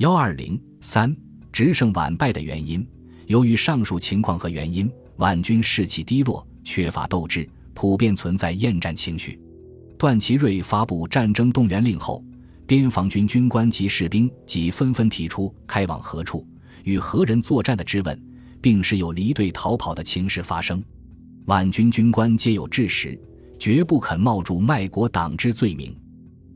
幺二零三直胜晚败的原因，由于上述情况和原因，皖军士气低落，缺乏斗志，普遍存在厌战情绪。段祺瑞发布战争动员令后，边防军军官及士兵即纷纷提出开往何处、与何人作战的质问，并时有离队逃跑的情势发生。皖军军官皆有志识，绝不肯冒住卖国党之罪名。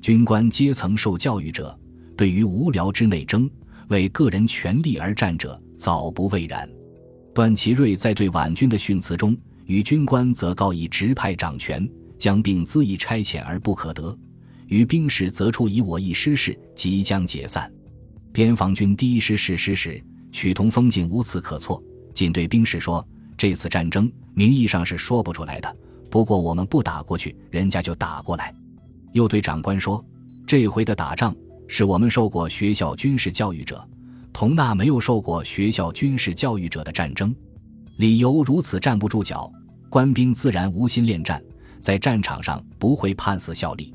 军官阶层受教育者，对于无聊之内争、为个人权利而战者，早不畏然。段祺瑞在对皖军的训词中，与军官则告以直派掌权。将兵恣意差遣而不可得，与兵士则出以我一失事即将解散。边防军第一师誓师时，曲同风景无此可措，仅对兵士说：“这次战争名义上是说不出来的，不过我们不打过去，人家就打过来。”又对长官说：“这回的打仗是我们受过学校军事教育者，同那没有受过学校军事教育者的战争，理由如此站不住脚，官兵自然无心恋战。”在战场上不会判死效力。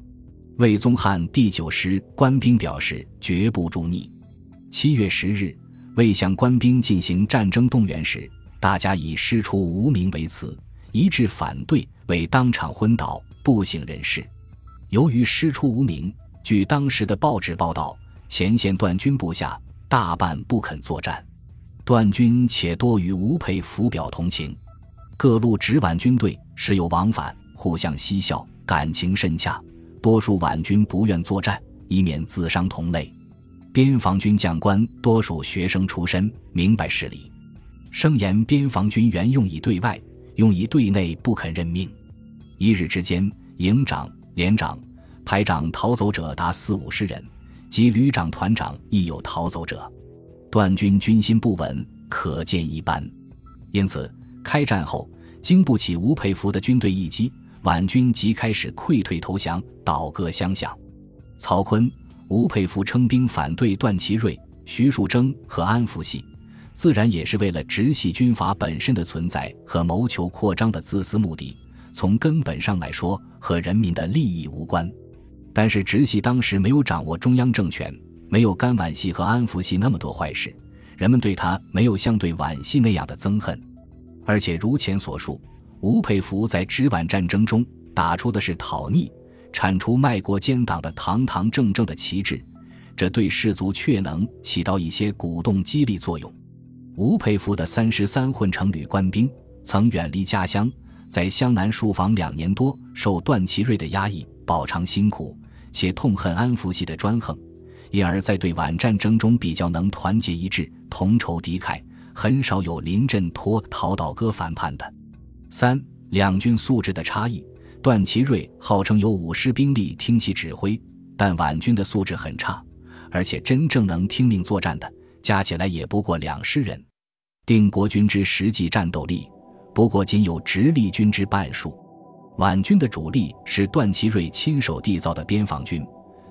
魏宗翰第九师官兵表示绝不助逆。七月十日，魏向官兵进行战争动员时，大家以师出无名为辞，一致反对，为当场昏倒，不省人事。由于师出无名，据当时的报纸报道，前线段军部下大半不肯作战，段军且多与吴佩孚表同情，各路直皖军队时有往返。互相嬉笑，感情甚洽。多数皖军不愿作战，以免自伤同类。边防军将官多属学生出身，明白事理，声言边防军原用以对外，用以对内不肯任命。一日之间，营长、连长、排长逃走者达四五十人，及旅长、团长亦有逃走者。段军军心不稳，可见一斑。因此，开战后经不起吴佩孚的军队一击。皖军即开始溃退投降，倒戈相向。曹锟、吴佩孚称兵反对段祺瑞、徐树铮和安福系，自然也是为了直系军阀本身的存在和谋求扩张的自私目的。从根本上来说，和人民的利益无关。但是直系当时没有掌握中央政权，没有甘皖系和安福系那么多坏事，人们对他没有像对皖系那样的憎恨。而且如前所述。吴佩孚在直皖战争中打出的是讨逆、铲除卖国奸党的堂堂正正的旗帜，这对士卒确能起到一些鼓动激励作用。吴佩孚的三十三混成旅官兵曾远离家乡，在湘南戍防两年多，受段祺瑞的压抑，饱尝辛苦，且痛恨安福系的专横，因而，在对皖战争中比较能团结一致，同仇敌忾，很少有临阵脱逃倒戈反叛的。三两军素质的差异，段祺瑞号称有五师兵力听其指挥，但皖军的素质很差，而且真正能听命作战的加起来也不过两师人。定国军之实际战斗力，不过仅有直隶军之半数。皖军的主力是段祺瑞亲手缔造的边防军，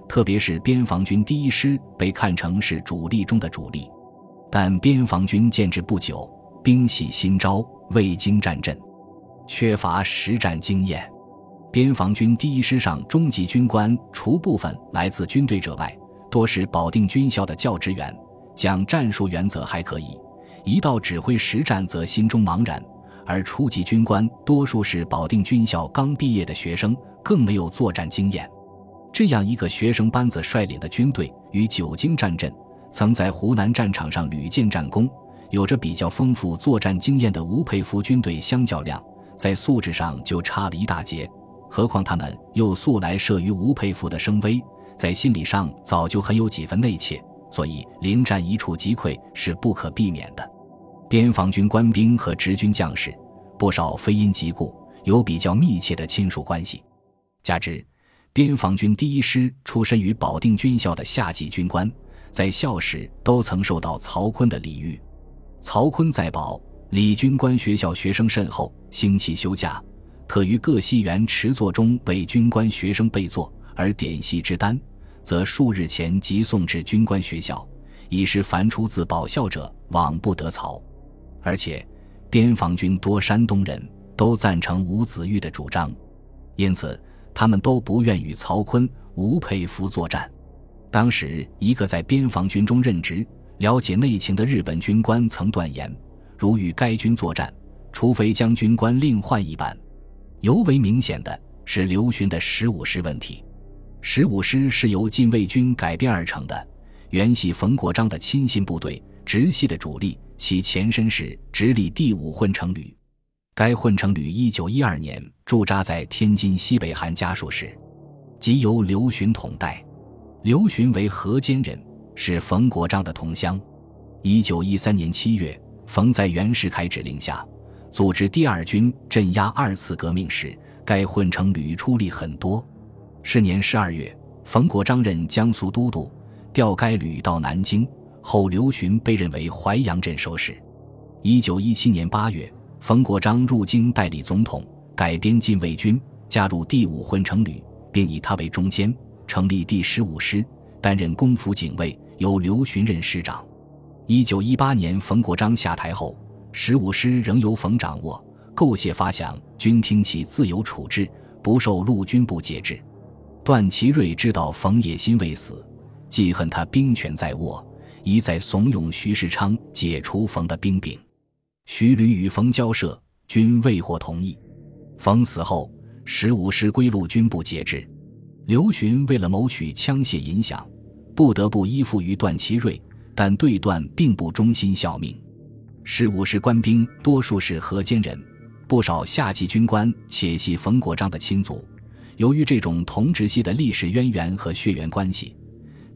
特别是边防军第一师被看成是主力中的主力，但边防军建制不久，兵系新招，未经战阵。缺乏实战经验，边防军第一师上中级军官，除部分来自军队者外，多是保定军校的教职员，讲战术原则还可以，一到指挥实战则心中茫然。而初级军官多数是保定军校刚毕业的学生，更没有作战经验。这样一个学生班子率领的军队，与久经战阵、曾在湖南战场上屡建战功、有着比较丰富作战经验的吴佩孚军队相较量。在素质上就差了一大截，何况他们又素来慑于吴佩孚的声威，在心理上早就很有几分内怯，所以临战一触即溃是不可避免的。边防军官兵和直军将士不少非因疾故，有比较密切的亲属关系。加之边防军第一师出身于保定军校的下级军官，在校时都曾受到曹锟的礼遇。曹锟在保。李军官学校学生甚厚，星期休假，特于各系园持座中为军官学生备座，而点系之单，则数日前即送至军官学校，以使凡出自保校者往不得曹。而且，边防军多山东人，都赞成吴子玉的主张，因此他们都不愿与曹锟、吴佩孚作战。当时，一个在边防军中任职、了解内情的日本军官曾断言：如与该军作战，除非将军官另换一班。尤为明显的是刘询的十五师问题。十五师是由禁卫军改编而成的，原系冯国璋的亲信部队，直系的主力。其前身是直隶第五混成旅。该混成旅一九一二年驻扎在天津西北韩家属市，即由刘询统带。刘询为河间人，是冯国璋的同乡。一九一三年七月，冯在袁世凯指令下，组织第二军镇压二次革命时，该混成旅出力很多。是年十二月，冯国璋任江苏都督，调该旅到南京后，刘询被任为淮阳镇守使。一九一七年八月，冯国璋入京代理总统，改编禁卫军，加入第五混成旅，并以他为中坚，成立第十五师，担任公府警卫，由刘询任师长。一九一八年，冯国璋下台后，十五师仍由冯掌握，构械发饷均听其自由处置，不受陆军部节制。段祺瑞知道冯野心未死，记恨他兵权在握，一再怂恿徐世昌解除冯的兵柄。徐吕与冯交涉，均未获同意。冯死后，十五师归陆军部节制。刘询为了谋取枪械影响，不得不依附于段祺瑞，但对段并不忠心效命。十五师官兵多数是河间人，不少下级军官且系冯国璋的亲族。由于这种同直系的历史渊源和血缘关系，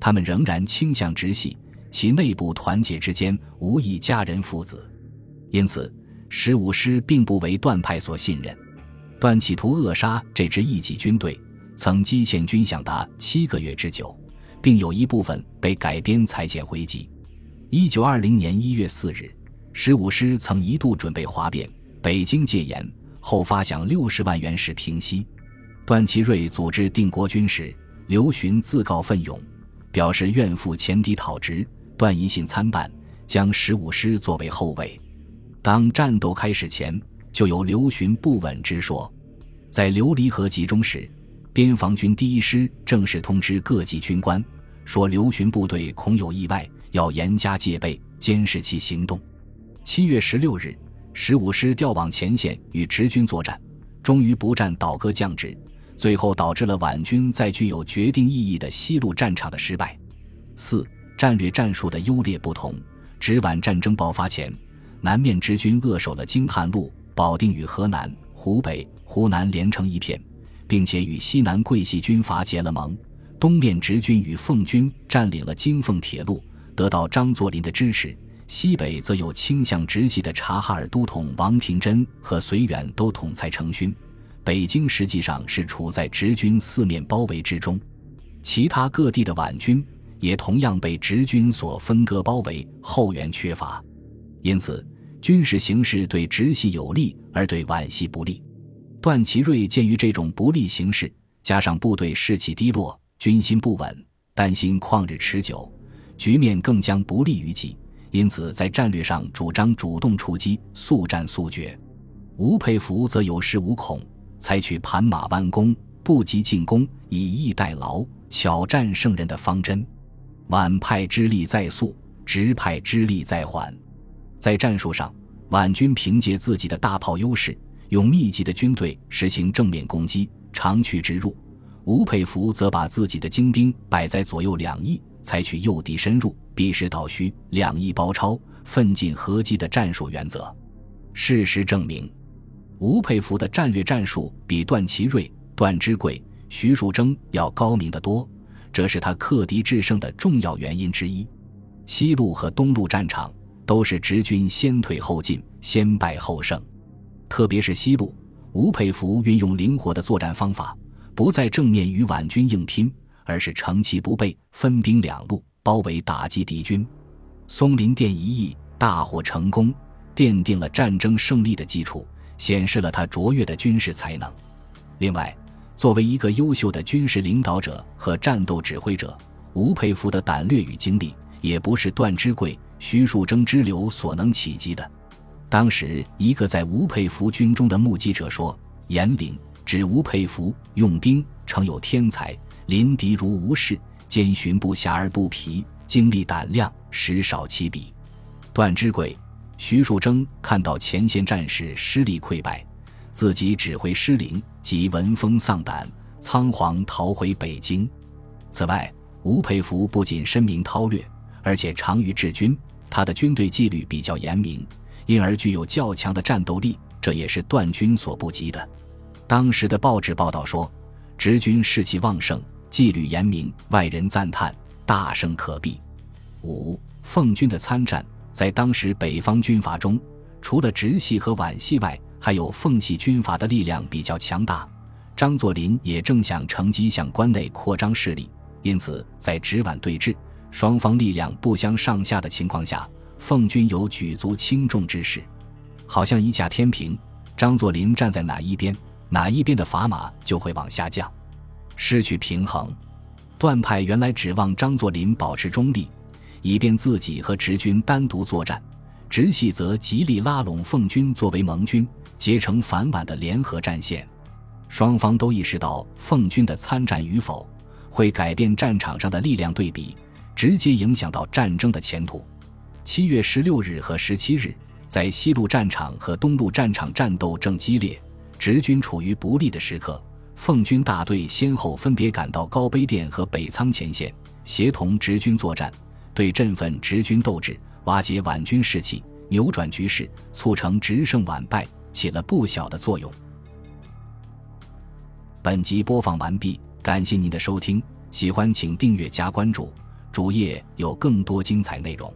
他们仍然倾向直系，其内部团结之间无一家人父子，因此十五师并不为段派所信任。段企图扼杀这支异己军队，曾积欠军饷达七个月之久，并有一部分被改编裁减回籍。一九二零年一月四日，十五师曾一度准备哗变，北京戒严后发饷六十万元时平息。段祺瑞组织定国军时，刘询自告奋勇，表示愿赴前敌讨职。段一信参办，将十五师作为后卫。当战斗开始前，就有刘询不稳之说。在琉璃河集中时，边防军第一师正式通知各级军官，说刘询部队恐有意外，要严加戒备，监视其行动。七月十六日，十五师调往前线与直军作战，终于不战倒戈降职。最后导致了皖军在具有决定意义的西路战场的失败。四战略战术的优劣不同。直皖战争爆发前，南面直军扼守了京汉路，保定与河南、湖北、湖南连成一片，并且与西南桂系军阀结了盟。东面直军与奉军占领了京奉铁路，得到张作霖的支持。西北则有倾向直系的察哈尔都统王廷珍和绥远都统裁成勋。北京实际上是处在直军四面包围之中，其他各地的皖军也同样被直军所分割包围，后援缺乏，因此军事形势对直系有利而对皖系不利。段祺瑞鉴于这种不利形势，加上部队士气低落，军心不稳，担心旷日持久，局面更将不利于己，因此在战略上主张主动出击，速战速决。吴佩孚则有恃无恐。采取盘马弯弓、不急进攻、以逸待劳、巧战胜人的方针。皖派之力在速，直派之力在缓。在战术上，皖军凭借自己的大炮优势，用密集的军队实行正面攻击，长驱直入；吴佩孚则把自己的精兵摆在左右两翼，采取诱敌深入、避实倒虚、两翼包抄、奋进合击的战术原则。事实证明。吴佩孚的战略战术比段祺瑞、段芝贵、徐树铮要高明得多，这是他克敌制胜的重要原因之一。西路和东路战场都是直军先退后进、先败后胜，特别是西路，吴佩孚运用灵活的作战方法，不在正面与皖军硬拼，而是乘其不备，分兵两路包围打击敌军。松林殿一役大获成功，奠定了战争胜利的基础。显示了他卓越的军事才能。另外，作为一个优秀的军事领导者和战斗指挥者，吴佩孚的胆略与精力也不是段芝贵、徐树铮之流所能企及的。当时，一个在吴佩孚军中的目击者说：“严领指吴佩孚用兵诚有天才，临敌如无事，兼巡不暇而不疲，精力胆量实少其比。段之贵、徐树铮看到前线战士失利溃败，自己指挥失灵，即闻风丧胆，仓皇逃回北京。此外，吴佩孚不仅深明韬略，而且长于治军，他的军队纪律比较严明，因而具有较强的战斗力，这也是段军所不及的。当时的报纸报道说，直军士气旺盛，纪律严明，外人赞叹，大胜可避。五奉军的参战。在当时北方军阀中，除了直系和皖系外，还有奉系军阀的力量比较强大。张作霖也正想乘机向关内扩张势力，因此在直皖对峙、双方力量不相上下的情况下，奉军有举足轻重之势，好像一架天平，张作霖站在哪一边，哪一边的砝码就会往下降，失去平衡。段派原来指望张作霖保持中立。以便自己和直军单独作战，直系则极力拉拢奉军作为盟军，结成反皖的联合战线。双方都意识到奉军的参战与否会改变战场上的力量对比，直接影响到战争的前途。七月十六日和十七日，在西路战场和东路战场战斗正激烈，直军处于不利的时刻。奉军大队先后分别赶到高碑店和北仓前线，协同直军作战。对振奋直军斗志、瓦解皖军士气、扭转局势、促成直胜皖败起了不小的作用。本集播放完毕，感谢您的收听，喜欢请订阅加关注，主页有更多精彩内容。